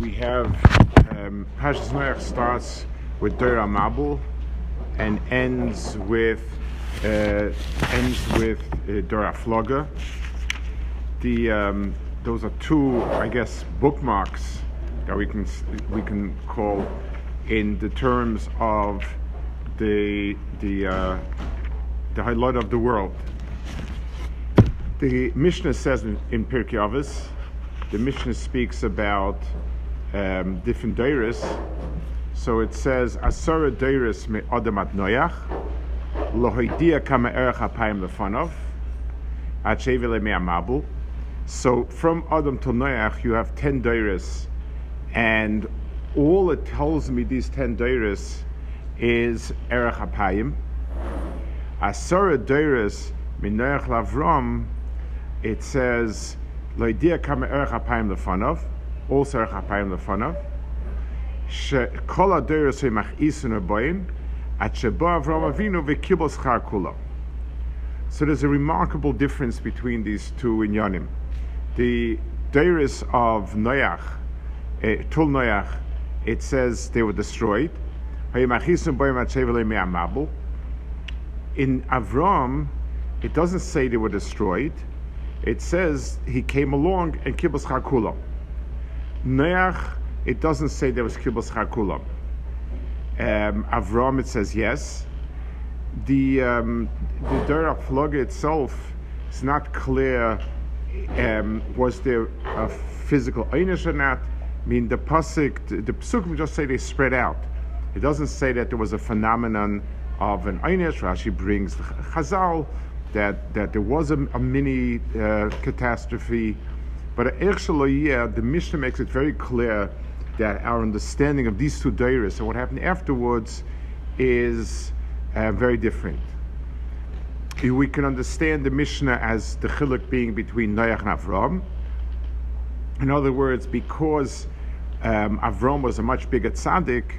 we have um, Noach starts with Dora Mabul and ends with uh, ends with uh, Dora Flogger. The um, those are two, I guess, bookmarks that we can we can call in the terms of the the uh, the highlight of the world. The Mishnah says in, in Pirkei Avos, the Mishnah speaks about um, different dairis. So it says, Asara dairis me adam at noyach, lohoidia kama erech apayim lefanov, at shevele me amabul. So from Adam to Noach, you have 10 dairis, and all it tells me these 10 dairis is erech hapayim. Asara dairis me noyach lavram, it says, loidia kama erech apayim lefanov, also erech hapayim lefanov. שכל הדרס הם מכעיסון הבוין, עד שבא אברהם אבינו וקיבל שכר כולו. So there's a remarkable difference between these two inyanim. The dairis of Noach, uh, Tul Noach, it says they were destroyed. In Avram, it doesn't say they were destroyed. It says he came along and kibbutz chakulam. Noach, it doesn't say there was kibbutz chakulam. Um, Avram, it says yes. The um, the Dera Floga itself is not clear. Um, was there a physical einish or not? I mean, the pasuk, the, the psukim just say they spread out. It doesn't say that there was a phenomenon of an einish. Rashi brings Chazal that that there was a, a mini uh, catastrophe, but actually, the Mishnah makes it very clear that our understanding of these two dairis and what happened afterwards is uh, very different. We can understand the Mishnah as the chiluk being between Noach and Avram. In other words, because um, Avram was a much bigger tzaddik,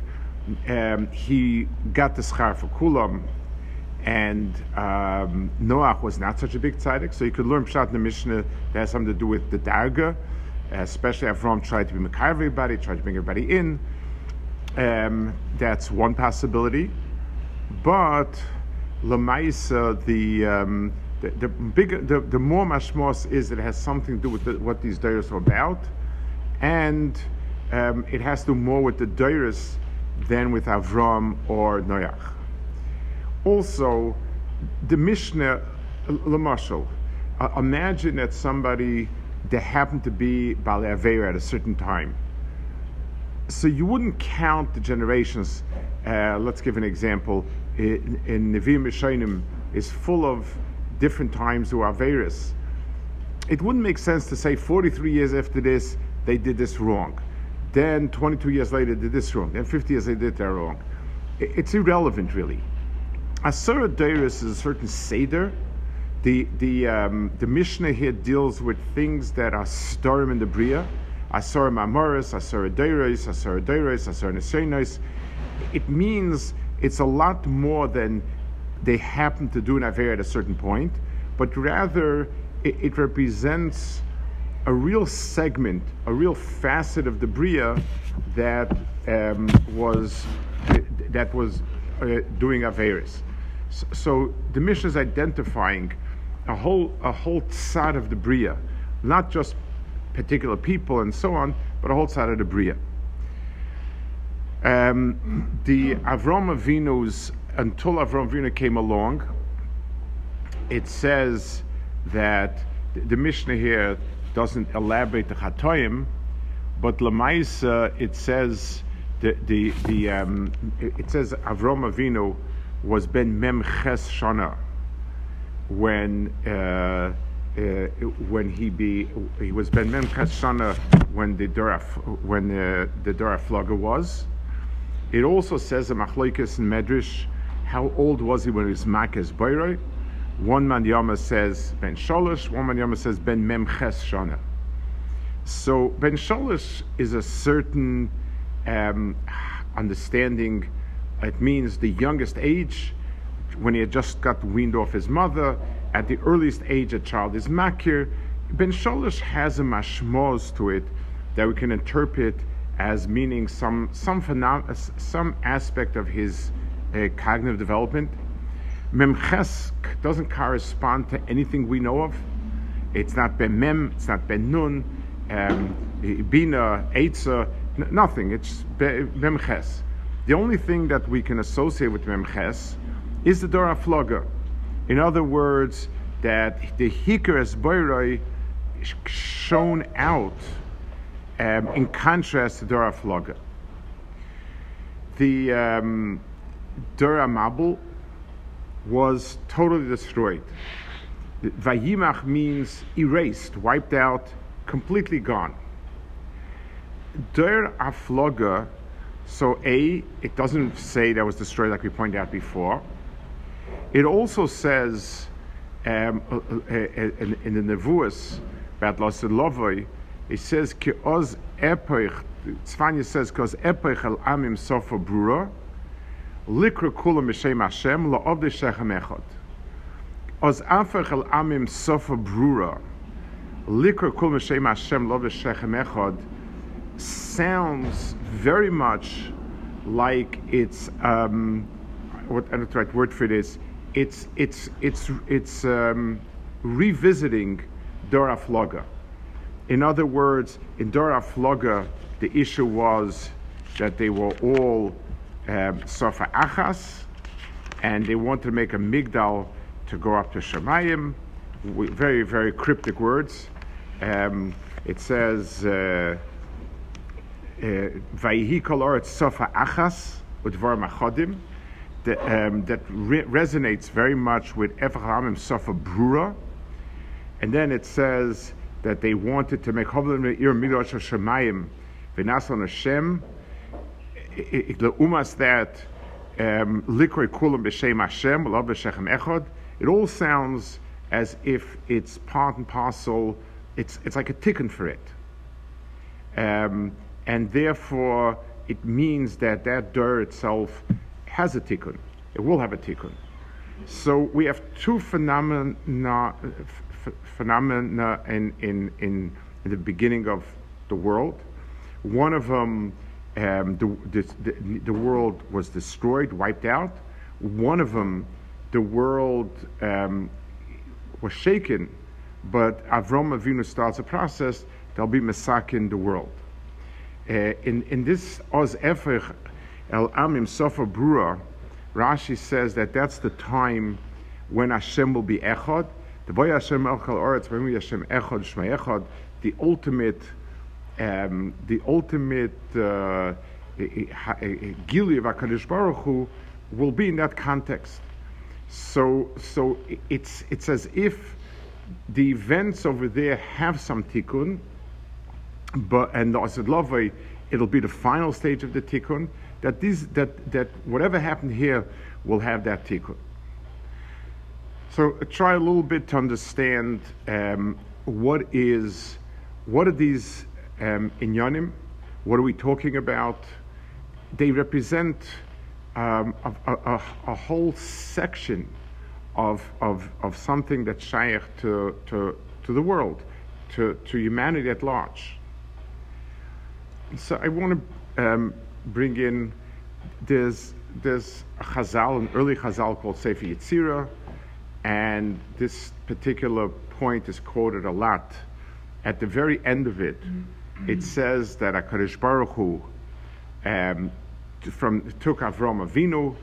um, he got the schar for kulam, and um, Noach was not such a big tzaddik, so you could learn pshat in the Mishnah that has something to do with the darga, especially Avram tried to be Makar everybody, tried to bring everybody in. Um, that's one possibility. But Lamaisa, the, um, the, the bigger, the, the more mashmos is it has something to do with the, what these dairas are about, and um, it has to do more with the dairas than with Avram or Noach. Also, the Mishnah, Lamashal, uh, imagine that somebody there happened to be Bali Aveira at a certain time. So you wouldn't count the generations. Uh, let's give an example. In, in Nevi'im Mishanim is full of different times who are Averis. It wouldn't make sense to say 43 years after this, they did this wrong. Then 22 years later, they did this wrong. Then 50 years they did that wrong. It's irrelevant, really. Asura Deiris is a certain Seder the the um, the Mishnah here deals with things that are storm in the bria, asor mamoris, asor deiros, asor deiros, asor nesenos. It means it's a lot more than they happen to do in Aver at a certain point, but rather it, it, represents a real segment, a real facet of the bria that um, was that was uh, doing Averis. So, the Mishnah is identifying a whole a whole side of the bria, not just particular people and so on, but a whole side of the bria. Um, the Avram Avinu's until Avram Avinu came along, it says that the, the Mishnah here doesn't elaborate the Chatoim, but Lamaisa it says the the, the um, it says Avram Avinu was ben Mem Ches Shana when uh, uh, when he be he was Ben Memkas Shana when the Dora when uh, the Dora Flogger was. It also says in Machlokes and Medrash how old was he when he was Makes Boyroi. One man Yama says Ben Sholosh, one man Yama says Ben Memches Shana. So Ben Sholosh is a certain um, understanding. It means the youngest age when he had just got weaned off his mother, at the earliest age a child is makir. Ben Sholosh has a mashmoz to it that we can interpret as meaning some some phenom- some aspect of his uh, cognitive development. Memches doesn't correspond to anything we know of. It's not ben mem, it's not ben nun, um, bina, eitza, n- nothing. It's memches. The only thing that we can associate with memches is the Dora Flogger. In other words, that the Hikar as Boiroi shown out um, in contrast to Dora Flogger. The um, Dora Mabul was totally destroyed. Vayimach means erased, wiped out, completely gone. Der Afloga, so A, it doesn't say that was destroyed like we pointed out before. It also says um, uh, uh, in, in, the Nevuas about Lasid Lovoi, it says, Ki oz epoich, Tzefanya says, Ki oz epoich al amim sofa brura, likra kula mishem Hashem, la'ovde shechem echot. Oz afech al amim sofa brura, likra kula mishem Hashem, la'ovde shechem echot, sounds very much like it's, um, what, I don't know the right word for this, it's it's it's it's um, revisiting Dora Floga. In other words, in Dora Floga, the issue was that they were all um, Achas, and they wanted to make a migdal to go up to Shemayim. Very, very cryptic words. Um, it says, uh, Vayihi kol Sofa Achas, Udvar Machodim that, um, that re- resonates very much with Ephraim Sofa Brura. And then it says that they wanted to make Hovlim Ir Midosh Shemayim V'nasan Hashem Umas that um, Likroy Kulam B'Shem Hashem Love B'Shechem Echad. It all sounds as if it's part and parcel. It's it's like a ticket for it, um, and therefore it means that that dir itself has a tikkun. It will have a tikkun. So we have two phenomena, phenomena in, in, in, in, the beginning of the world. One of them, um, the, the, the, world was destroyed, wiped out. One of them, the world um, was shaken, but Avram Avinu starts a process, there'll be Masakin the world. Uh, in, in this Oz Efer El Amim Sofer Brura, Rashi says that that's the time when Hashem will be Echad. The boy Hashem Elchal Oretz, Hashem Echad, Shmei Echad, the ultimate, um, the ultimate uh, Gili of Hakadosh Baruch Hu will be in that context. So, so it's it's as if the events over there have some tikkun, but and the Asid it'll be the final stage of the tikkun that these that that whatever happened here will have that tikkun. So uh, try a little bit to understand um, what is what are these um, inyanim? What are we talking about? They represent um, a, a, a, whole section of, of, of something that's shaykh to, to, to the world, to, to humanity at large. So I want to um, bring in there's there's a Chazal, an early Chazal called Sefer Yetzirah, and this particular point is quoted a lot. At the very end of it, mm-hmm. it says that Hakadosh Baruch Hu um, from took Avram Avinu,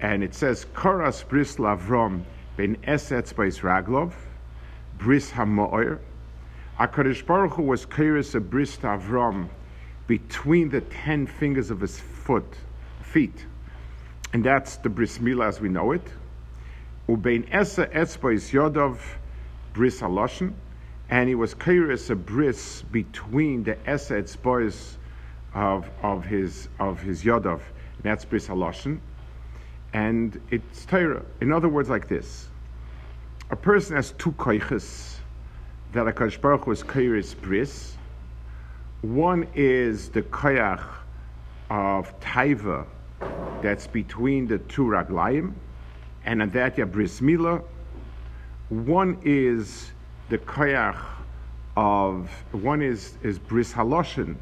and it says Koras Bris Lavrom Ben Esetz Beis Raglov Bris Hamoir. Hakadosh Baruch Hu was curious a bris Avram between the ten fingers of his foot, feet. And that's the bris milah as we know it. Ubein esa etzbois yodov bris haloshen. And he was curious a bris between the esa etzbois of, of his, of his yodov. And that's bris haloshen. And it's Torah. In other words, like this. A person has two koiches that a Baruch was curious bris. One is the koyach of taiva that's between the two raglayim, and adatya bris milah. One is the koyach of one is is bris haloshin,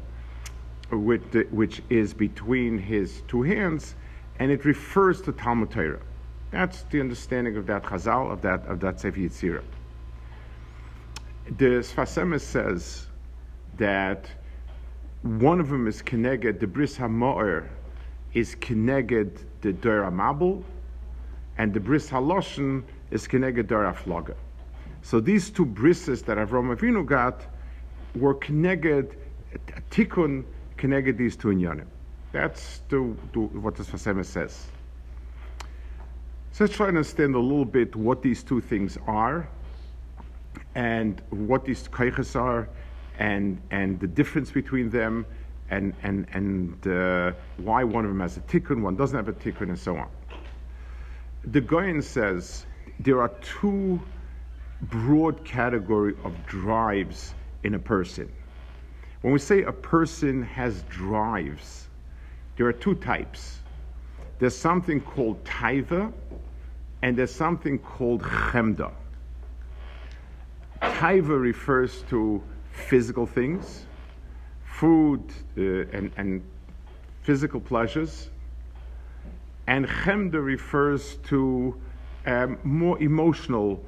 the, which is between his two hands, and it refers to Talmud Torah. That's the understanding of that Chazal, of that, of that Sefer Yetzirah. The Sfas Emes says that one of them is Keneged, the Bris HaMo'er is Keneged the Dora Mabul, and the Bris HaLoshen is Keneged Dora Floga. So these two brises that Avram Avinu got were Keneged, Tikkun Keneged these two inyanim. That's the, the, what the Sfas Emes says. So let's try to understand a little bit what these two things are and what these kaiches are and, and the difference between them and, and, and uh, why one of them has a tikkun, one doesn't have a tikkun, and so on. The Goyen says there are two broad category of drives in a person. When we say a person has drives, there are two types. There's something called taiva, and there's something called chemda. Taiva refers to physical things, food uh, and, and physical pleasures, and chemda refers to um, more emotional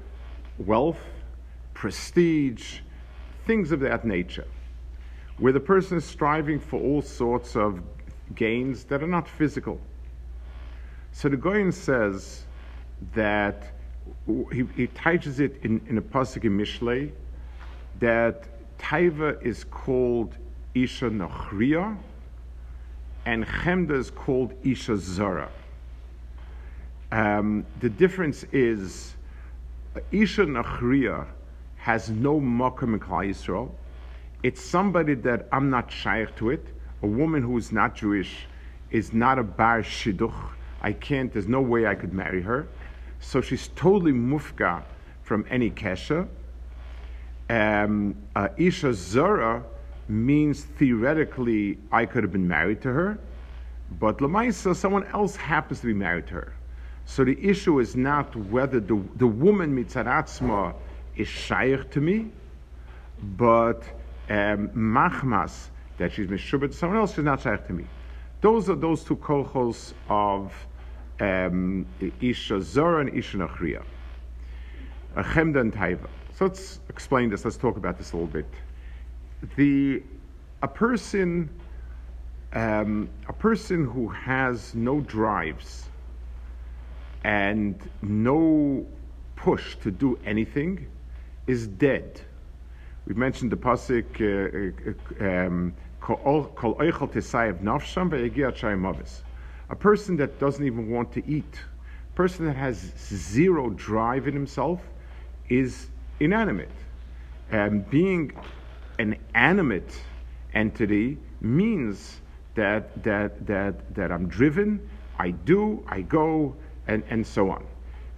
wealth, prestige, things of that nature, where the person is striving for all sorts of gains that are not physical. So the Goyen says that he, he teaches it in, in a pasuk in Mishlei that Taiva is called Isha Nachriya and Chemda is called Isha Zara. Um, the difference is Isha Nachriya has no makom in Yisrael. It's somebody that I'm not shaykh to it. A woman who is not Jewish is not a bar shidduch. I can't. There's no way I could marry her. So she's totally mufka from any kesha. Um, uh, Isha Zara means theoretically I could have been married to her, but Lamaisa, someone else happens to be married to her. So the issue is not whether the, the woman mitzaratzma is shaykh to me, but um, machmas, that she's mishubet to someone else, is not shaykh to me. Those are those two kochos of um, Isha Zora and Isha Nachriya. Chemda and Taiva. So let's explain this. Let's talk about this a little bit. The a person, um, a person who has no drives and no push to do anything is dead. We've mentioned the pasuk uh, uh, um, A person that doesn't even want to eat, a person that has zero drive in himself, is inanimate. Being an animate entity means that, that, that, that I'm driven, I do, I go, and, and so on.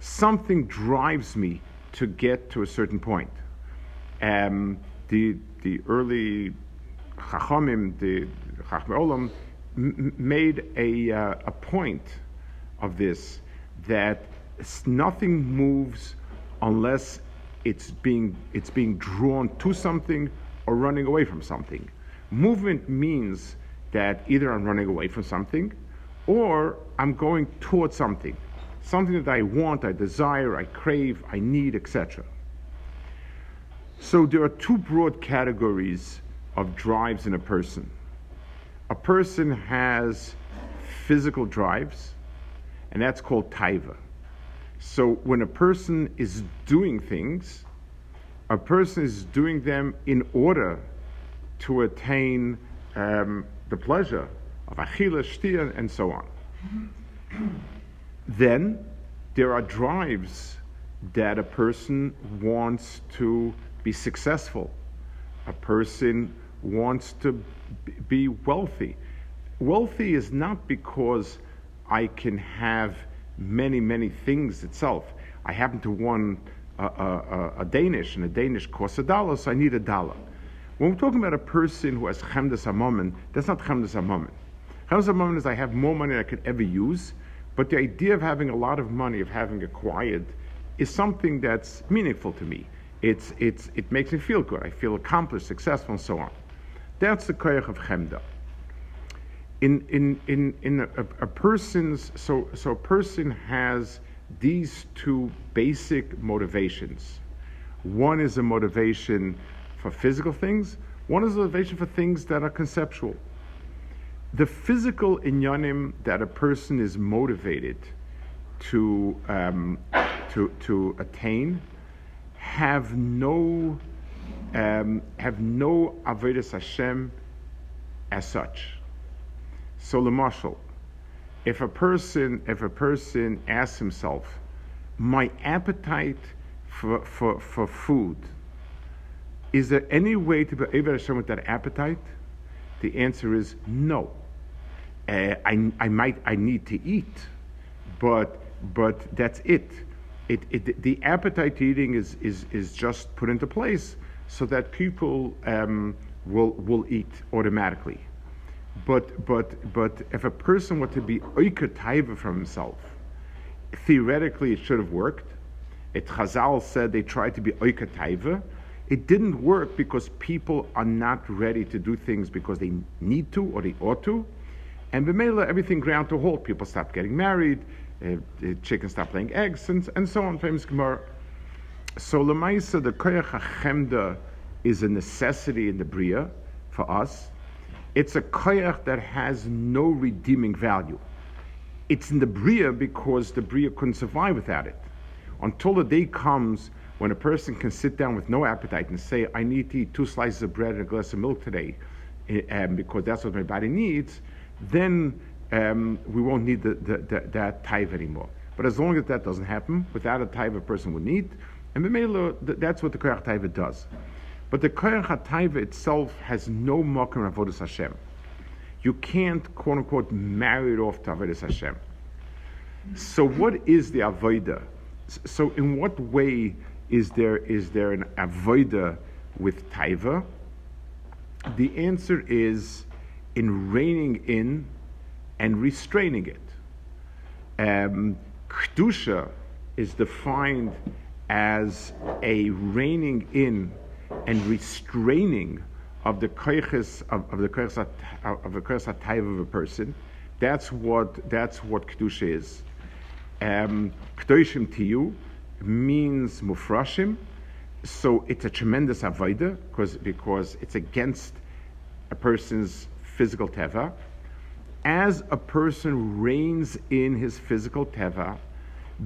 Something drives me to get to a certain point. Um, the, the early Chachamim, the Chachmei Olam, made a, uh, a point of this that nothing moves unless it's being, it's being drawn to something or running away from something. Movement means that either I'm running away from something or I'm going towards something, something that I want, I desire, I crave, I need, etc. So there are two broad categories of drives in a person. A person has physical drives, and that's called taiva. So when a person is doing things, a person is doing them in order to attain um, the pleasure of achila, shtia, and so on. then there are drives that a person wants to be successful. A person wants to be wealthy. Wealthy is not because I can have many, many things itself. I happen to want a, a, a Danish, and a Danish costs a dollar, so I need a dollar. When we're talking about a person who has chemdas hamomen, that's not chemdas hamomen. Chemdas hamomen is I have more money than I could ever use, but the idea of having a lot of money, of having acquired, is something that's meaningful to me. It's, it's, it makes me feel good. I feel accomplished, successful, and so on. That's the koyach of chemda. In in in in a, a person's so so a person has these two basic motivations. One is a motivation for physical things. One is a motivation for things that are conceptual. The physical inyanim that a person is motivated to um, to to attain have no um, have no avodas Hashem as such. So, Lamashal, if a person if a person asks himself, my appetite for, for, for food, is there any way to be able Hashem with that appetite? The answer is no. Uh, I, I might I need to eat, but but that's it. It, it the appetite eating is, is is just put into place so that people um, will will eat automatically. But but but if a person were to be oika taiva from himself, theoretically it should have worked. It Chazal said they tried to be oikataiva. It didn't work because people are not ready to do things because they need to or they ought to. And Bemela, everything ground to halt. People stopped getting married, uh, chickens stopped laying eggs, and, and so on. Famous Gemara. So Lamaisa, the Koyach HaChemda is a necessity in the Bria for us. It's a koyach that has no redeeming value. It's in the bria because the bria couldn't survive without it. Until the day comes when a person can sit down with no appetite and say, "I need to eat two slices of bread and a glass of milk today," um, because that's what my body needs, then um, we won't need the, the, the, that tithe anymore. But as long as that doesn't happen, without a tithe, a person would need, and that's what the koyach tithe does. But the Kohen HaTaiva itself has no makom avodas Hashem. You can't, quote unquote, marry it off to avodas Hashem. So what is the avodah? So in what way is there is there an avodah with taiva? The answer is in reining in and restraining it. Um, Kedusha is defined as a reining in and restraining of the koiches of, of the koiches of of a person. That's what that's what kedusha is. Um, means mufrashim, so it's a tremendous avodah because because it's against a person's physical teva. As a person reigns in his physical teva,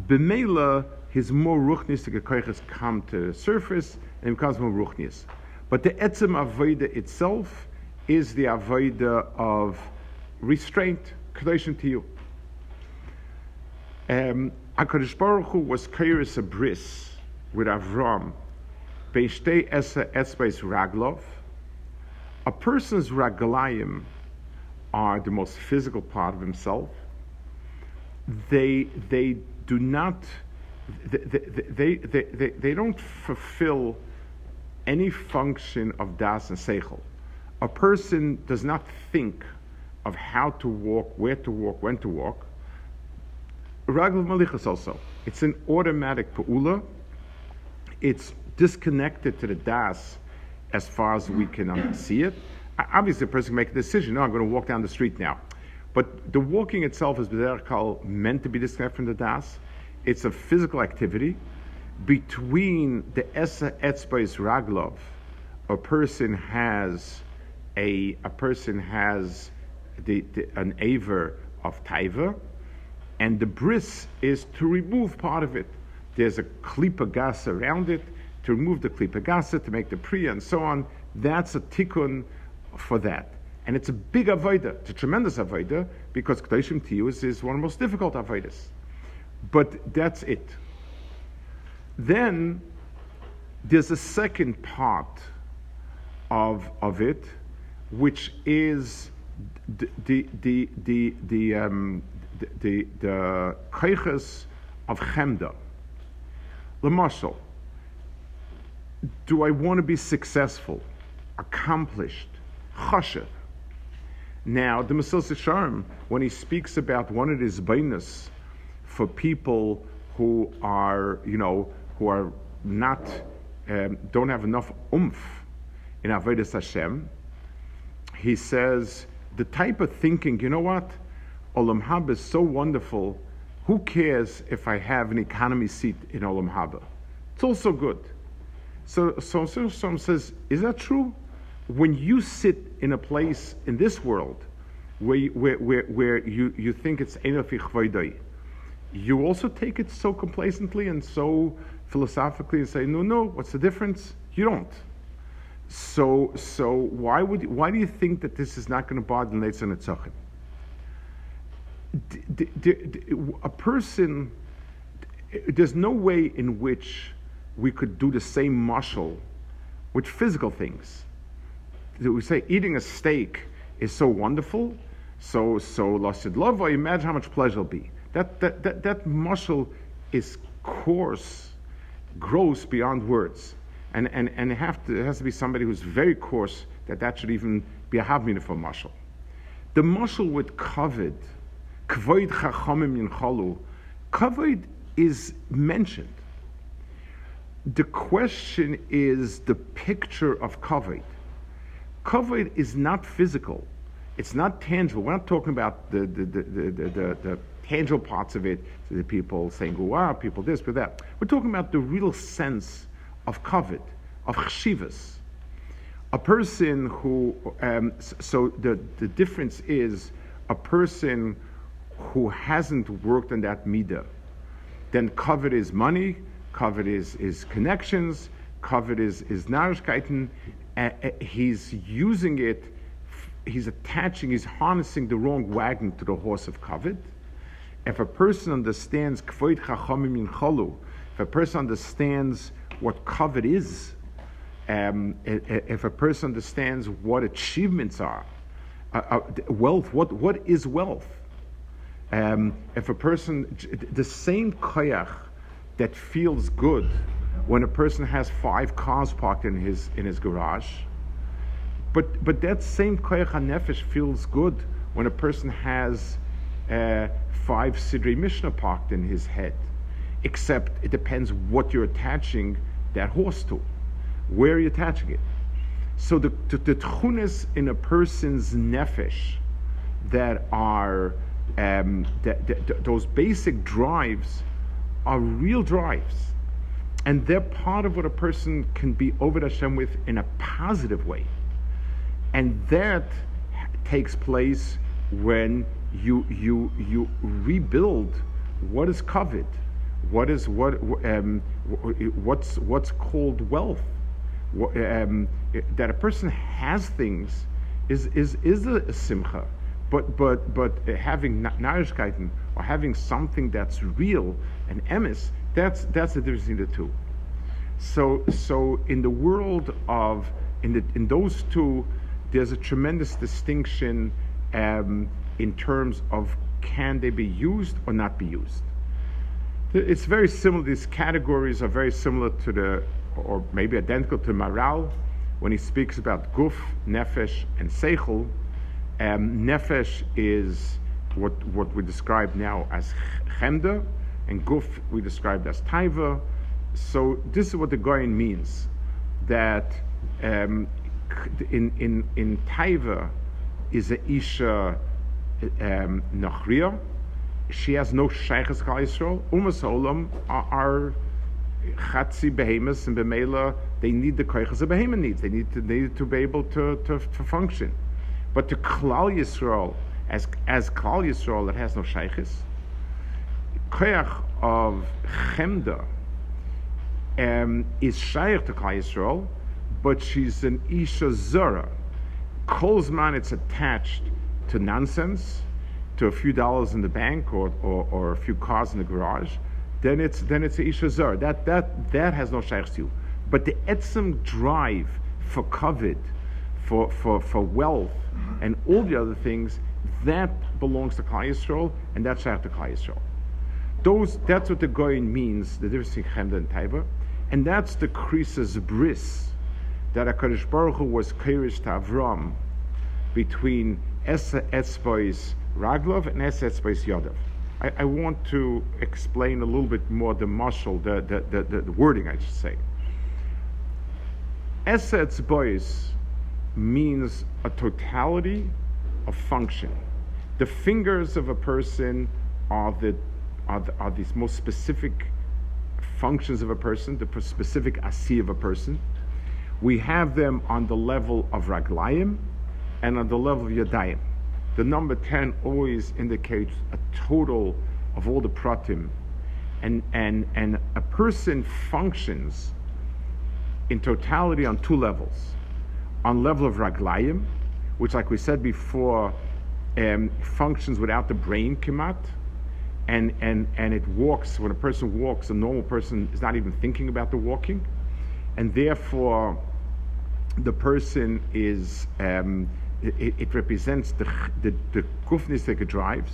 b'meila his more ruchnistic koiches come to the surface and becomes more ruchnius. But the etzem avoida itself is the avoida of restraint, kedushin to you. Um, HaKadosh Baruch Hu was kairis a bris with Avram, beishtei esa etzbeis raglov. A person's raglayim are the most physical part of himself. They, they do not, they, they, they, they, they don't fulfill any function of das and seichel. A person does not think of how to walk, where to walk, when to walk. Raglav malichas also. It's an automatic pa'ula. It's disconnected to the das as far as we can um, see it. Obviously, a person can make a decision. No, I'm going to walk down the street now. But the walking itself is meant to be disconnected from the das. It's a physical activity between the Esa Etzbais Raglov, a person has a, a person has the, the, an aver of taiva, and the bris is to remove part of it. There's a klipa gas around it to remove the klipa gas to make the priya and so on. That's a tikkun for that. And it's a big avodah, it's a tremendous avodah, because Kedoshim Tiyus is one of the most difficult avodas. But that's it. Then there's a second part of, of it, which is the the the the the um, the, the, the of chemda. Lamashal, do I want to be successful, accomplished, chashav? Now, the Mesilas Yesharim, when he speaks about one of his bonus for people who are, you know, who are not, um, don't have enough umph in Avodah Hashem, he says, the type of thinking, you know what? Olam Haba is so wonderful. Who cares if I have an economy seat in Olam Haba? It's also good. So, so, so some says, is that true? When you sit in a place in this world where, where, where, where you, you think it's Enofi you also take it so complacently and so philosophically and say, no, no, what's the difference? You don't. So, so why, would, why do you think that this is not going to bother Netzah Netzachim? A person, there's no way in which we could do the same muscle with physical things. We say eating a steak is so wonderful, so so lasid love. Imagine how much pleasure will be. That that that that muscle is coarse, gross beyond words, and and and it, to, it has to be somebody who's very coarse that that should even be a havminiful muscle. The muscle with kavod, kvoid chachamim yinchalu, kavod is mentioned the question is the picture of kavod. Kavod is not physical. It's not tangible. We're not talking about the, the, the, the, the, the tangible parts of it, to the people saying wow, people this, but that. We're talking about the real sense of kavod, of chshivas. A person who, um, so the, the difference is a person who hasn't worked on that midah. Then kavod is money, kavod is, is connections, kavod is, is narishkeiten. Uh, uh, he's using it, he's attaching, he's harnessing the wrong wagon to the horse of kavod. If a person understands kvoid chachamim in chalu, if a person understands what kavod is, um, if a person understands what achievements are, uh, uh, wealth, what, what is wealth? Um, if a person, the same koyach that feels good when a person has five cars parked in his in his garage. But but that same koyach nefesh feels good when a person has uh, five sidrei mishnah parked in his head. Except it depends what you're attaching that horse to. Where are you attaching it? So the the, the tchunas in a person's nefesh that are um, that, that, those basic drives are real drives. And they're part of what a person can be over Hashem with in a positive way. And that takes place when you, you, you rebuild what is kavod, what is what um, what's what's called wealth. Um, that a person has things is is is a simcha, but but but having narishkeiten or having something that's real and emes, that's that's the difference between the two. So so in the world of in the in those two, there's a tremendous distinction um, in terms of can they be used or not be used. It's very similar. These categories are very similar to the, or maybe identical to Maharal, when he speaks about guf, nefesh, and seichel. Um, nefesh is what, what we describe now as chemda, and guf we described as taiva. So this is what the goyin means, that um, in, in, in taiva is a isha um, she has no sheikhs Yisrael. Umas olam are chatzi behemoths and bemela. They need the koiches a behemoth needs. They need to, they need to be able to, to, to function. But to Klal Yisrael, as as Klal Yisrael that has no sheikhs, koyach of chemda um, is shaykh to Klal Yisrael, but she's an isha zara. Kolzman, it's attached to nonsense, to a few dollars in the bank or, or, or a few cars in the garage, then it's then it's isha zara. That that that has no shaykhs to you. But the etzem drive for kavod, for, for, for wealth, and all the other things, that belongs to Klal Yisrael, and that's Shaykh to Klal Yisrael. Those, that's what the Goyin means, the difference between Chemda and Taiva, and that's the Krisa's bris that HaKadosh Baruch Hu was Kirish to Avram between Esa Etzbois Raglov and Esa Etzbois Yodov. I, I, want to explain a little bit more the muscle, the, the, the, the wording, I should say. Esa Etzbois means a totality of function. The fingers of a person are the are, the, are these most specific functions of a person, the specific asi of a person. We have them on the level of raglayim and on the level of yadayim. The number 10 always indicates a total of all the pratim. And, and, and a person functions in totality on two levels. On level of raglayim, which like we said before, um, functions without the brain kimat, and, and, and it walks, when a person walks, a normal person is not even thinking about the walking, and therefore the person is, um, it, it, represents the, the, the kufnis that it drives.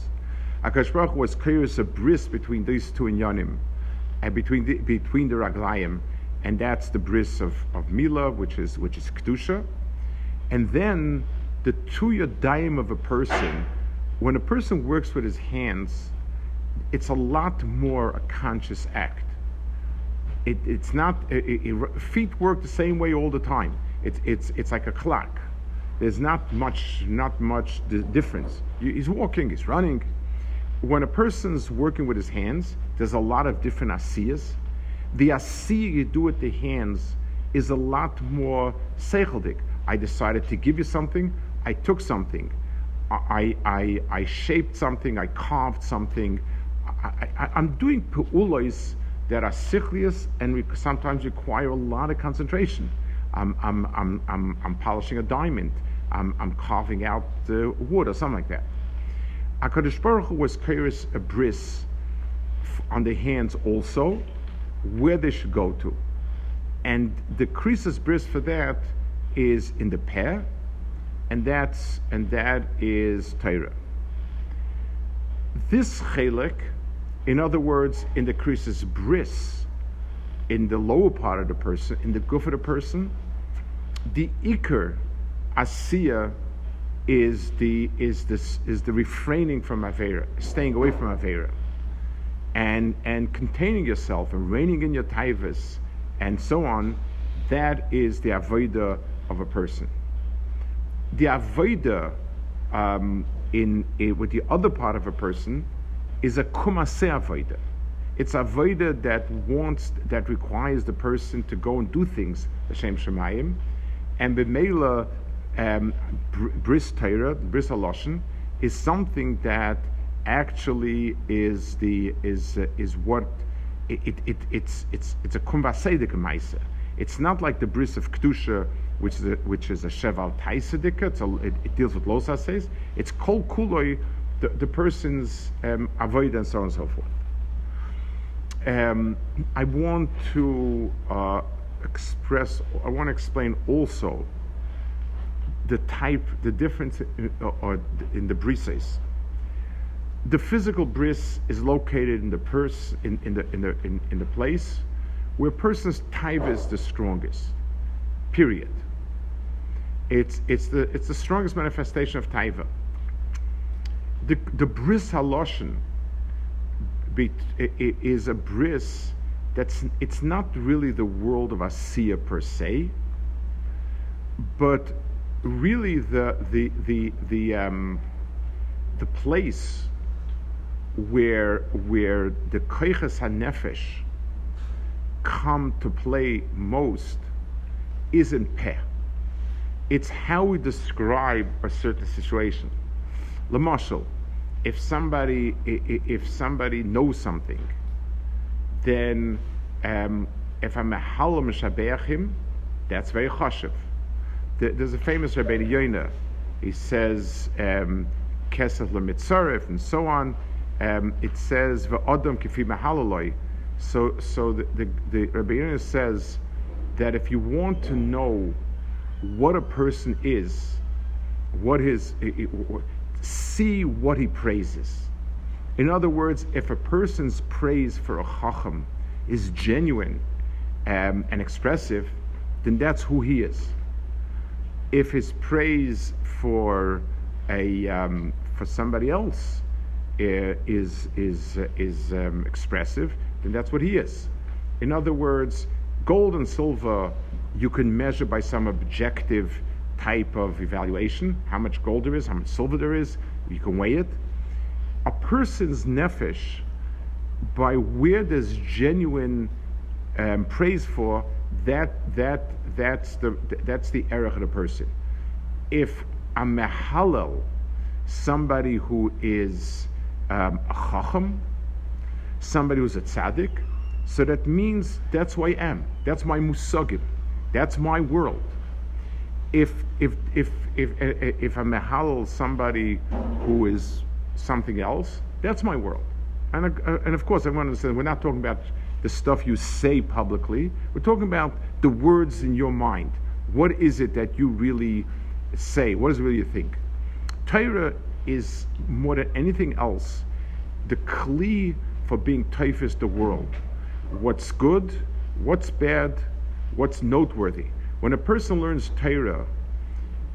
Akash Baruch was curious a bris between these two inyanim, and between the, between the raglayim, and that's the bris of, of Mila, which is, which is Kedusha. And then the two yadayim of a person, when a person works with his hands, it's a lot more a conscious act. It, it's not it, it, feet work the same way all the time. It's it's it's like a clock. There's not much not much difference. He's walking, he's running. When a person's working with his hands, there's a lot of different asiyas. The asiyah you do with the hands is a lot more seicheldik. I decided to give you something. I took something. I, I, I shaped something. I carved something. I, am doing pu'ulois that are sichlius and re- sometimes require a lot of concentration. I'm, I'm, I'm, I'm, I'm polishing a diamond. I'm, I'm carving out the wood or something like that. HaKadosh Baruch Hu was curious a bris on the hands also, where they should go to. And the krisis bris for that is in the pair, and that's and that is Torah. This chelik in other words, in the krisis bris, in the lower part of the person, in the goof of the person, the ikr asiya is the is this is the refraining from avera, staying away from avera, and and containing yourself and reining in your taivas and so on. That is the avoida of a person. The avoida um, in, in with the other part of a person is a kumase avoida. It's avoida that wants, that requires the person to go and do things, Hashem Shemayim, and b'meila um, bris Torah, bris haloshen, is something that actually is the is uh, is what it, it, it, it's it's it's a kumvasedik ma'isa. It's not like the bris of kedusha, which is a, which is a sheval taisedika. It, it deals with losases. It's kol kuloi the, the person's um, avoid and so on and so forth. Um, I want to uh, express, I want to explain also the type, the difference in, or in the brises. The physical bris is located in the purse, in, in the in the in, in the place where person's type is the strongest. Period. It's it's the it's the strongest manifestation of taiva the, the bris haloshen is a bris that's it's not really the world of asiya per se, but really the the the the um, the place where where the koiches hanefesh come to play most is in peh. It's how we describe a certain situation. Lamashal, if somebody if somebody knows something, then um, if I'm a halam him, that's very chashiv. There's a famous Rabbi Yoina. He says um, kesef lemitzarif and so on. Um, it says v'odam kifi mahalaloi. So so the the, the Rabbi Yoina says that if you want to know what a person is, what his see what he praises. In other words, if a person's praise for a chacham is genuine um, and expressive, then that's who he is. If his praise for a um, for somebody else uh, is is uh, is um, expressive, then that's what he is. In other words, gold and silver you can measure by some objective type of evaluation, how much gold there is, how much silver there is, you can weigh it. A person's nefesh, by where there's genuine um, praise for, that that that's the that's the error of the person. If a mehalal, somebody who is um, a chacham, somebody who's a tzaddik, so that means that's who I am. That's my musagim. That's my world. If if if if if I'm mehalal somebody who is something else, that's my world. And uh, and of course, everyone understands we're not talking about the stuff you say publicly. We're talking about the words in your mind. What is it that you really say? What is it really you think? Torah is more than anything else the kli for being typhus the world. What's good, what's bad, what's noteworthy. When a person learns Torah,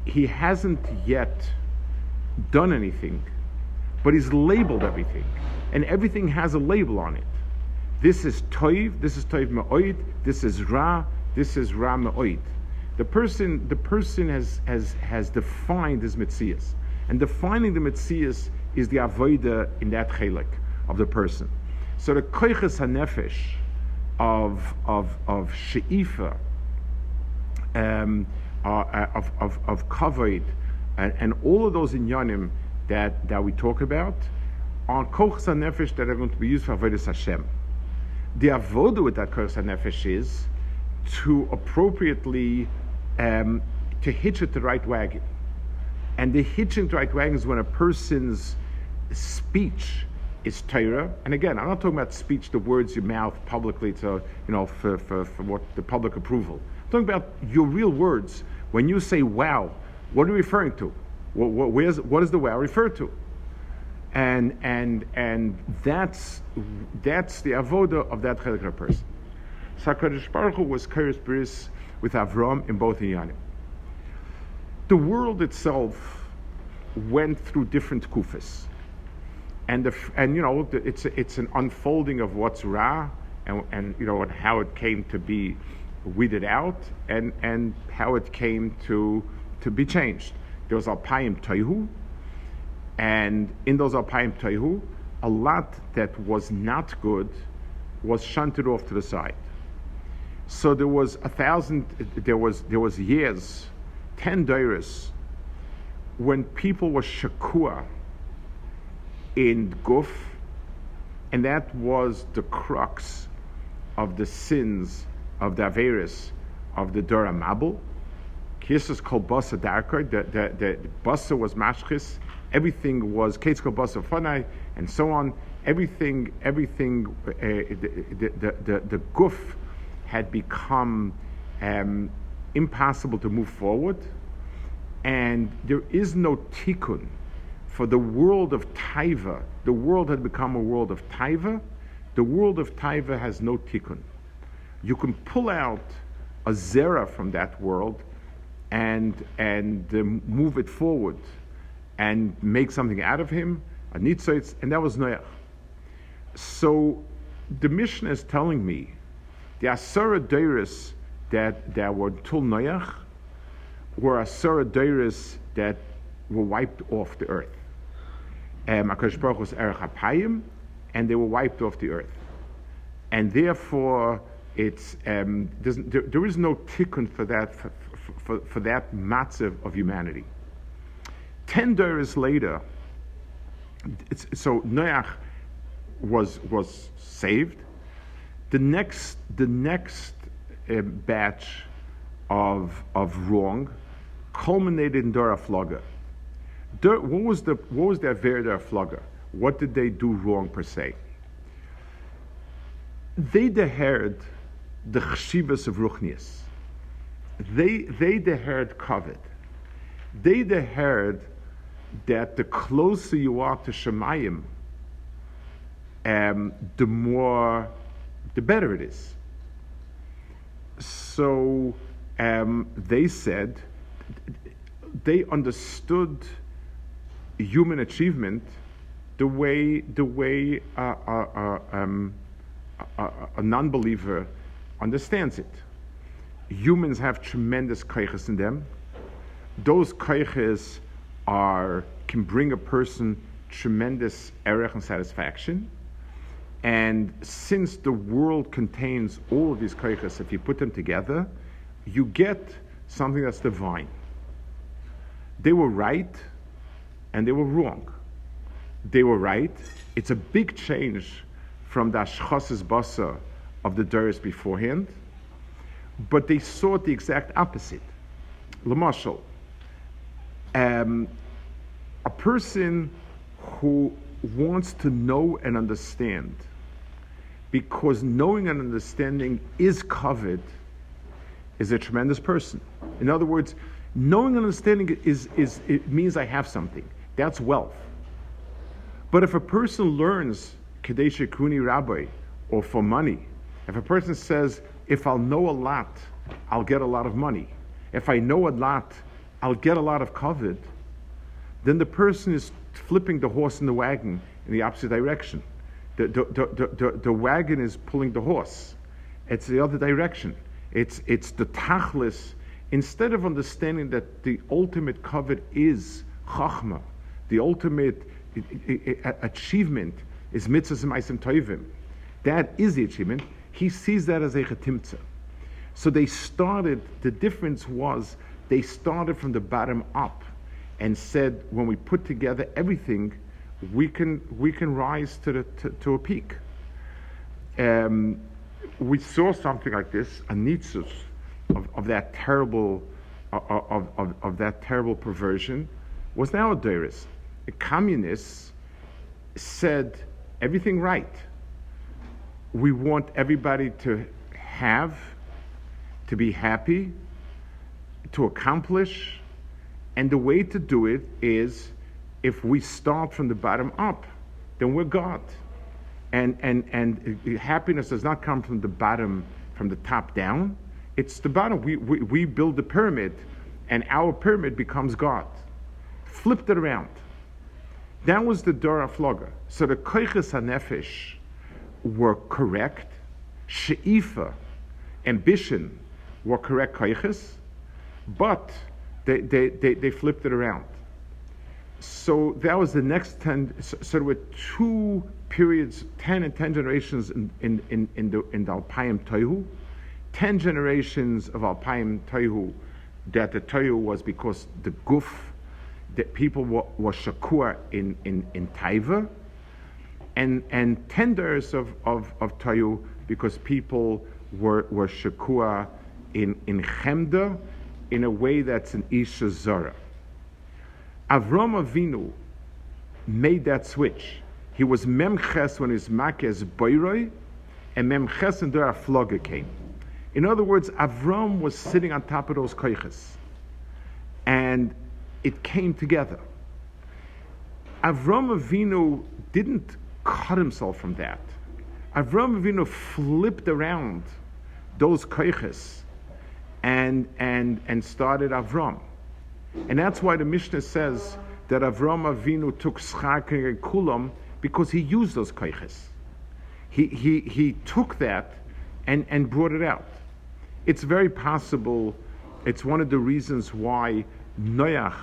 he hasn't yet done anything, but he's labeled everything, and everything has a label on it. This is toiv, this is toiv ma'oid, this is ra, this is ra ma'oid. The person, the person has, has, has defined his mitzias. And defining the mitzias is the avoida in that chelik of the person. So the koiches hanefesh of, of, of she'ifa, um, uh, uh of, of, of kavod, and, and all of those inyanim that, that we talk about are koiches hanefesh that are going to be used for avodas Hashem. The avoda with that koiches hanefesh is to appropriately um, to hitch it the right wagon. And the hitching to the right wagon is when a person's speech is Torah. And again, I'm not talking about speech, the words you mouth publicly to, you know, for, for, for what the public approval. I'm talking about your real words. When you say wow, what are you referring to? What, what, where's, what does the wow refer to? And, and, and that's, that's the avoda of that chelik person. Sakarish Baruch Hu was Keres Bris with Avram in both Inyanim. The world itself went through different kufas. And, the, and you know, it's, it's an unfolding of what's Ra and, and you know, and how it came to be weeded out and, and how it came to, to be changed. There was Alpayim Toihu, and in those Alpayim Toihu, a lot that was not good was shunted off to the side. So there was a thousand, there was, there was years, 10 dairas, when people were shakua in guf, and that was the crux of the sins of the Averis of the Dura Mabul. Kisus called Basa Darkar, the, the, the Basa was Mashchis, everything was called Basa Fanai, and so on. Everything, everything, uh, the, the, the, the, guf had become um, impossible to move forward, and there is no tikkun for the world of taiva. The world had become a world of taiva. The world of taiva has no tikkun. You can pull out a zera from that world and and uh, move it forward and make something out of him, a nitzitz, and that was Noach. So the Mishnah is telling me the Asura Deiris that, that were Tul Noach were Asura Deiris that were wiped off the earth. Um, Akash Baruch was Erech Apayim, and they were wiped off the earth. And therefore, it's, um, there, there is no tikkun for that, for, for, for that matzav of humanity. Ten days later, so Noach was, was saved, the next, the next uh, batch of, of wrong culminated in Dora Flogger. what was the what was their Verder Flogger? What did they do wrong per se? They deheard the chshivas of Ruchnias. They they deheard covet. They deheard that the closer you are to Shemayim, um, the more the better it is. So um, they said they understood human achievement the way the way um, a, a non-believer understands it. Humans have tremendous kaiches in them. those koiches are can bring a person tremendous erech and satisfaction. And since the world contains all of these koiches, if you put them together, you get something that's divine. They were right and they were wrong. They were right. It's a big change from the Ashchos's Basa of the Doris beforehand, but they saw the exact opposite. Lamashal, um, a person who wants to know and understand, because knowing and understanding is covered, is a tremendous person. In other words, knowing and understanding is, is it means I have something. That's wealth. But if a person learns Kadesh Kuni Rabbi or for money, if a person says, if I'll know a lot, I'll get a lot of money. If I know a lot, I'll get a lot of covet, then the person is flipping the horse and the wagon in the opposite direction. The, the, the, the, the wagon is pulling the horse. It's the other direction. It's, it's the tachlis. Instead of understanding that the ultimate covet is chachma, the ultimate achievement is mitzvahs and tovim. That is the achievement. He sees that as a chetimtza. So they started, the difference was they started from the bottom up and said, when we put together everything, we can, we can rise to, the, to, to a peak. Um, we saw something like this, a nitzus of, of that terrible, of, of, of that terrible perversion, was now a Deiris. The communists said everything right. We want everybody to have, to be happy, to accomplish, and the way to do it is if we start from the bottom up, then we're God. And, and, and happiness does not come from the bottom, from the top down. It's the bottom. We, we, we build the pyramid, and our pyramid becomes God. Flipped it around. That was the Dora Flogger. So the Koiches HaNefesh were correct. She'ifa, ambition, were correct Koiches. But they, they, they, they flipped it around. So that was the next 10, so, so there were two periods, 10 and 10 generations in, in, in, in the, in the Alpayim Toihu. 10 generations of Alpayim Toihu, that the Toihu was because the Guf, that people were, were Shakur in, in, in Taiva, and, and 10 years of, of, of Toihu because people were, were Shakur in, in Chemda, in a way that's an Isha Zara. Avram Avinu made that switch. He was Memches when his Makes Boiroi, and Memches and there Floga came. In other words, Avram was sitting on top of those koiches, and it came together. Avram Avinu didn't cut himself from that. Avram Avinu flipped around those koiches and, and, and started Avram. And that's why the Mishnah says that Avram Avinu took Schak and Kulam because he used those koiches. He, he, he took that and, and brought it out. It's very possible, it's one of the reasons why Noach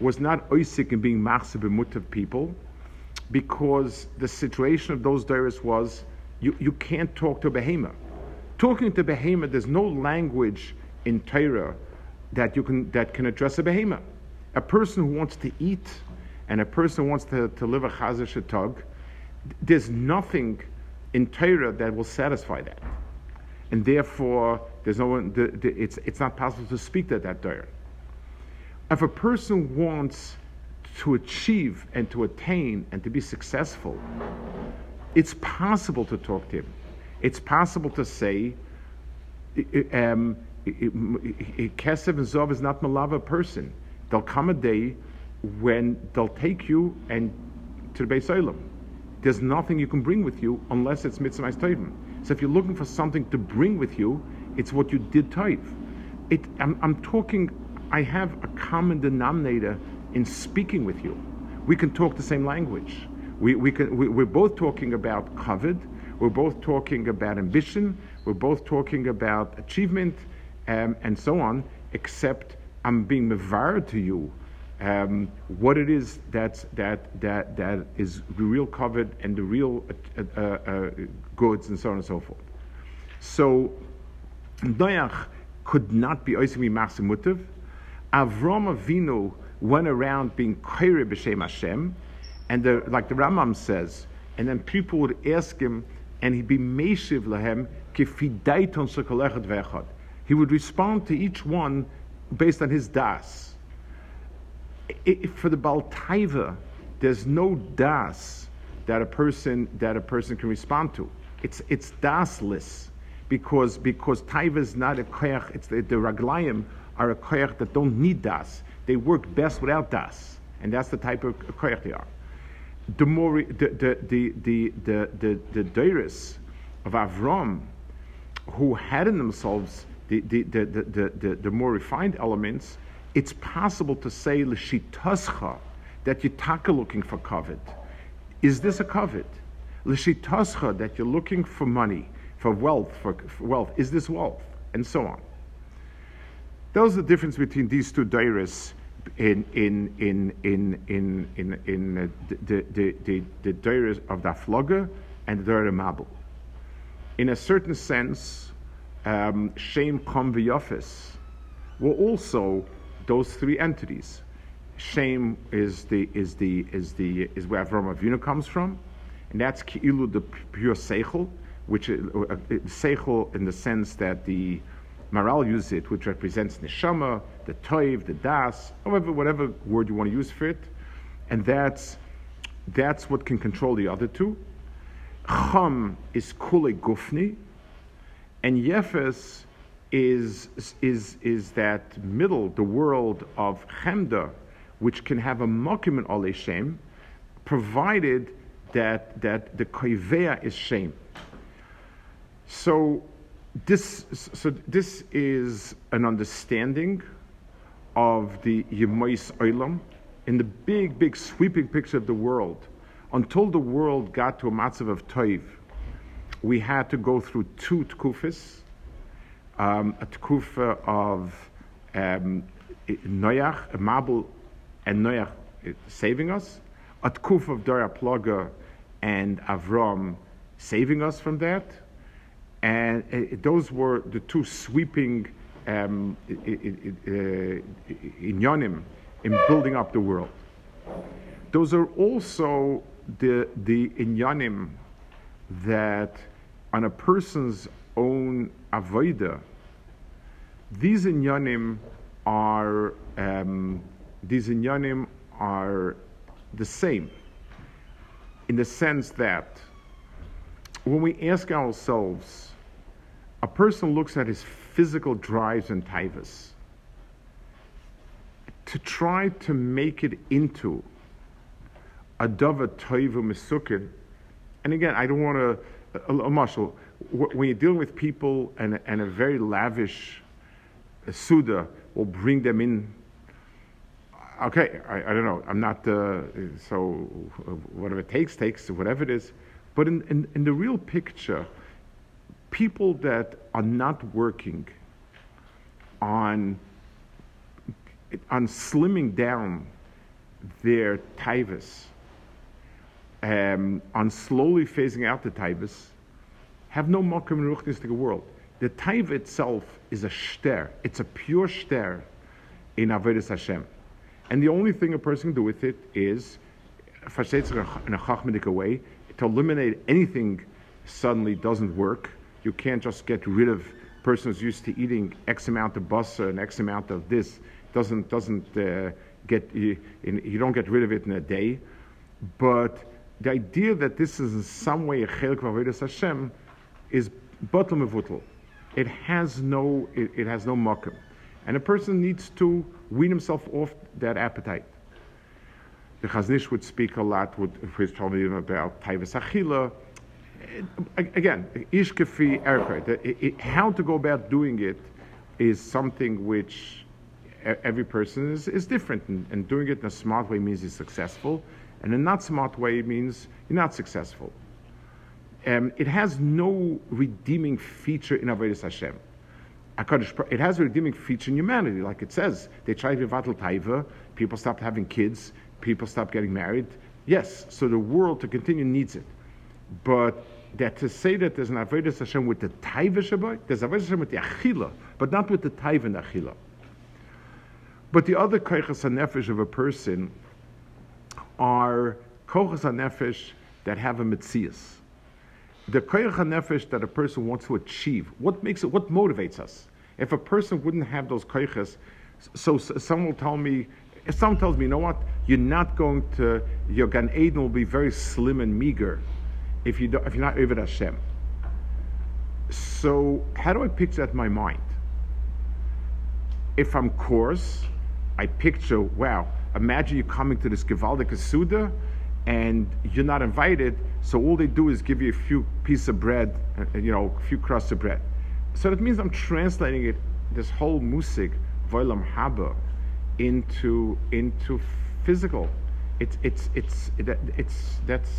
was not oisik in being of people, because the situation of those days was you, you can't talk to behemoth. Talking to behemoth, there's no language in Torah that you can that can address a behemoth. A person who wants to eat and a person who wants to, to live a chazer shetag, there's nothing in Torah that will satisfy that. And therefore, there's no one, the, the, it's, it's not possible to speak to that Torah. If a person wants to achieve and to attain and to be successful, it's possible to talk to him. It's possible to say, um, Kesef and Zov is not Malava person. There'll come a day when they'll take you and to the Beis Olam. There's nothing you can bring with you unless it's Mitzvah Tovim. So if you're looking for something to bring with you, it's what you did Tov. It, I'm, I'm talking, I have a common denominator in speaking with you. We can talk the same language. We, we can, we, we're both talking about covet. We're both talking about ambition. We're both talking about achievement um, and so on, except I'm being mevar to you um, what it is that's, that, that, that is the real covet and the real uh, uh, uh, goods and so on and so forth. So Noach could not be oisimi machsimutav. Avram Avinu went around being kairi b'shem Hashem, and the, like the Rambam says, and then people would ask him, and he'd be meshiv lahem kifidaiton sokolechet vechad. He would respond to each one based on his das. It, for the Baltaiva, there's no das that a person that a person can respond to. It's it's dasless because because taiva is not a koyach. It's the, the raglayim are a koyach that don't need das. They work best without das, and that's the type of koyach they are. The more the the the the the the, the of Avram, who had in themselves the the, the, the, the, the more refined elements, it's possible to say l'shitascha that you're taka looking for covet. Is this a covet? L'shitascha that you're looking for money, for wealth, for, for, wealth. Is this wealth? And so on. There's the difference between these two dairas in in in in in in, in uh, the the the, the of the and the mabel. In a certain sense, um, Shem Kom V'Yofis were also those three entities. Shem is the is the is the is where Avram Avinu comes from, and that's Ki'ilu the pure seichel, which is uh, uh, seichel in the sense that the Maharal uses it, which represents neshama, the toiv, the das, however, whatever word you want to use for it, and that's that's what can control the other two. Chum is kule gufni, and Yefes is, is, is that middle, the world of Chemda, which can have a mokim and ole shem, provided that, that the koivea is shame. So this, so this is an understanding of the Yemois Olam in the big, big sweeping picture of the world. Until the world got to a matzav of toiv, we had to go through two tkufis, um, a tkufa of um, Noach, Mabul, and Noach saving us, a tkufa of Dora Plaga and Avram saving us from that. And uh, those were the two sweeping um, inyanim in building up the world. Those are also the, the inyanim that on a person's own avoida, these inyanim are um, these inyanim are the same in the sense that when we ask ourselves, a person looks at his physical drives and taivas to try to make it into a dava toivu misukin. And again, I don't want to a, a muscle. When you're dealing with people and, and a very lavish uh, Suda will bring them in. Okay, I, I don't know. I'm not, uh, so whatever it takes, takes, whatever it is. But in, in, in the real picture, people that are not working on, on slimming down their taivas, um, on slowly phasing out the taivas, have no makom in ruchnistic world. The taiva itself is a shter. It's a pure shter in Avodah Hashem. And the only thing a person can do with it is, in a chachmedic way, to eliminate anything suddenly doesn't work. You can't just get rid of person who's used to eating X amount of basa and X amount of this doesn't doesn't uh, get you, you don't get rid of it in a day. But the idea that this is in some way a chelik of Hashem is batal mevutal. It has no it, it has no makom, and a person needs to wean himself off that appetite. The Chazon Ish would speak a lot with his talmudim about taivas achila. Again, ish kefi How to go about doing it is something which every person is, is different, and, and doing it in a smart way means he's successful, and a not smart way means you're not successful. Um, it has no redeeming feature in Avodah Hashem. It has a redeeming feature in humanity, like it says. They tried to vatal taiva, people stopped having kids, people stopped getting married. Yes, so the world to continue needs it. But that to say that there's an Avodah Hashem with the Taiva Shabbat, there's Avodah Hashem with the Achila, but not with the Taiva and Achila. But the other Koichas HaNefesh of a person are Koichas HaNefesh that have a Metzias. The Koich HaNefesh that a person wants to achieve, what makes it, what motivates us? If a person wouldn't have those Koichas, so, so someone will tell me, someone tells me, you know what, you're not going to, your Gan Eden will be very slim and meager if, you if you're not Eved Hashem. So, how do I picture that in my mind? If I'm coarse, I picture, wow, imagine you coming to this Givaldik Suda and you're not invited, so all they do is give you a few pieces of bread, uh, you know, a few crusts of bread. So that means I'm translating it, this whole musik, Voilam Haba, into, into physical. It's, it's, it's, it's, that's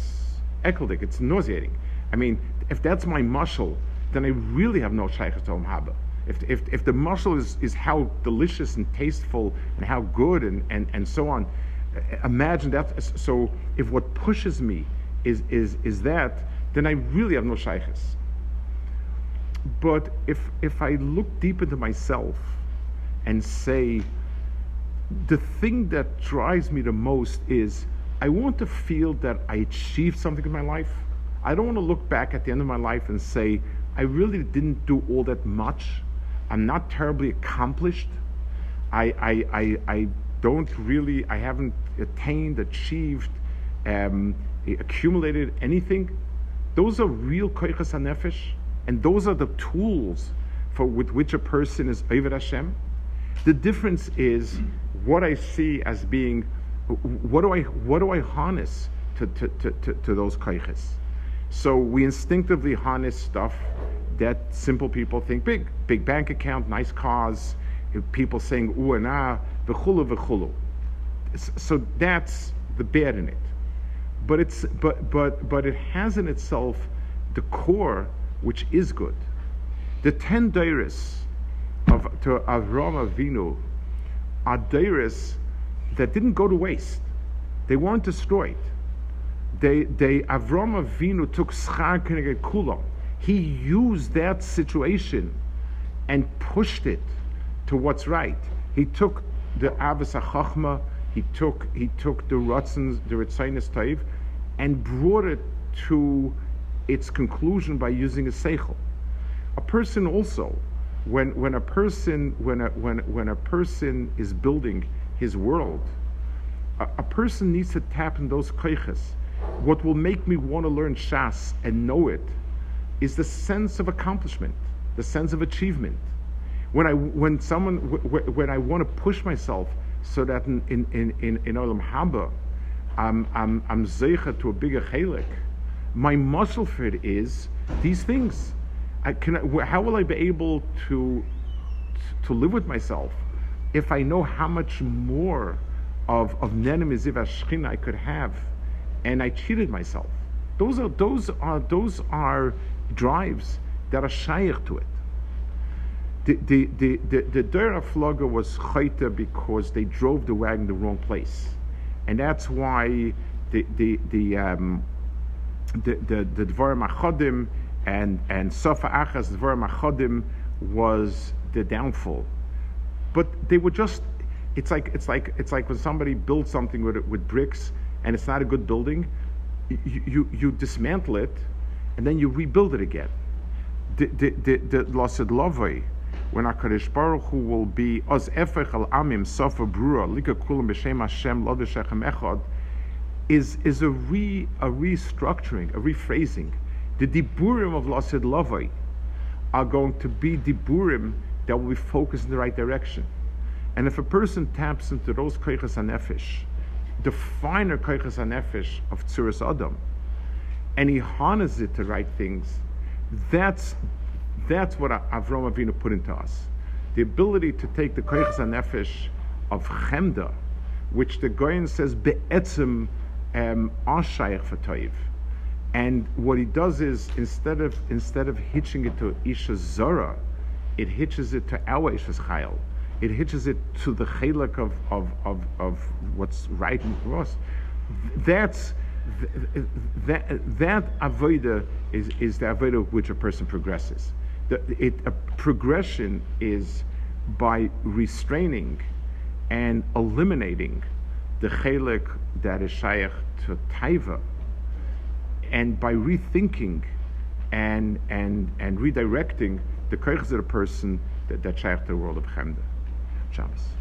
ekkeldik, it's nauseating. I mean, if that's my muscle, then I really have no shaykhs to haba. If, if, if the muscle is, is how delicious and tasteful and how good and, and, and so on, uh, imagine that. So if what pushes me is, is, is that, then I really have no shaykhs. But if, if I look deep into myself and say, the thing that drives me the most is I want to feel that I achieved something in my life. I don't want to look back at the end of my life and say, I really didn't do all that much. I'm not terribly accomplished. I, I, I, I don't really, I haven't attained, achieved, um, accumulated anything. Those are real koichas hanefesh, and those are the tools for with which a person is Eved Hashem. The difference is what I see as being what do I what do I harness to, to, to, to, to those kaiches? So we instinctively harness stuff that simple people think big, big bank account, nice cars, people saying ooh and ah, v'chulu v'chulu. So that's the bad in it. But it's but but but it has in itself the core which is good. The ten dairis of to Avram Avinu are dairis that didn't go to waste. They weren't destroyed. They, they Avram Avinu took schar keneged kulam. He used that situation and pushed it to what's right. He took the Avas HaChachma, he took, he took the Ratzins, the Ritzainus Taiv, and brought it to its conclusion by using a seichel. A person also, when, when a person when a, when, when a person is building his world. A, a person needs to tap in those koiches. What will make me want to learn Shas and know it is the sense of accomplishment, the sense of achievement. When I when someone when I want to push myself so that in in in in, Olam Haba, I'm I'm I'm zeicha to a bigger chelik. My muscle for it is these things. I can. How will I be able to to live with myself? if I know how much more of, of Nenem I could have, and I cheated myself. Those are, those are, those are drives that are shaykh to it. The, the, the, the, the Flogger was chayta because they drove the wagon the wrong place. And that's why the, the, the, um, the, the, the Dvarim Achodim and, and Sofa Achas Dvarim Achodim was the downfall but they were just it's like it's like it's like when somebody builds something with with bricks and it's not a good building you you, you dismantle it and then you rebuild it again the losid lovei when HaKadosh Baruch Hu will be Oz Efech Al Amim Sofa Brura Lika Kulam B'Shem Hashem Lodeshechem Echad is is a re a restructuring, a rephrasing. The Diburim of Lasid Lavai are going to be Diburim that will be focused in the right direction. And if a person taps into those koichas hanefesh, the finer koichas hanefesh of tzuras adam, and he harnesses it to right things, that's that's what Avram Avinu put into us. The ability to take the koichas hanefesh of chemda, which the Goyen says be'etzim um, ashayach toiv, And what he does is instead of instead of hitching it to isha zara, it hitches it to our Ishas Chayil. It hitches it to the chalik of, of, of, of what's right and cross. That's that that avoida is, is the avoida which a person progresses. The, it, a progression is by restraining and eliminating the chelik that is shaykh to taiva, and by rethinking and and and redirecting the koiches of the person that, that shaykh to the world of chemda. Shabbos.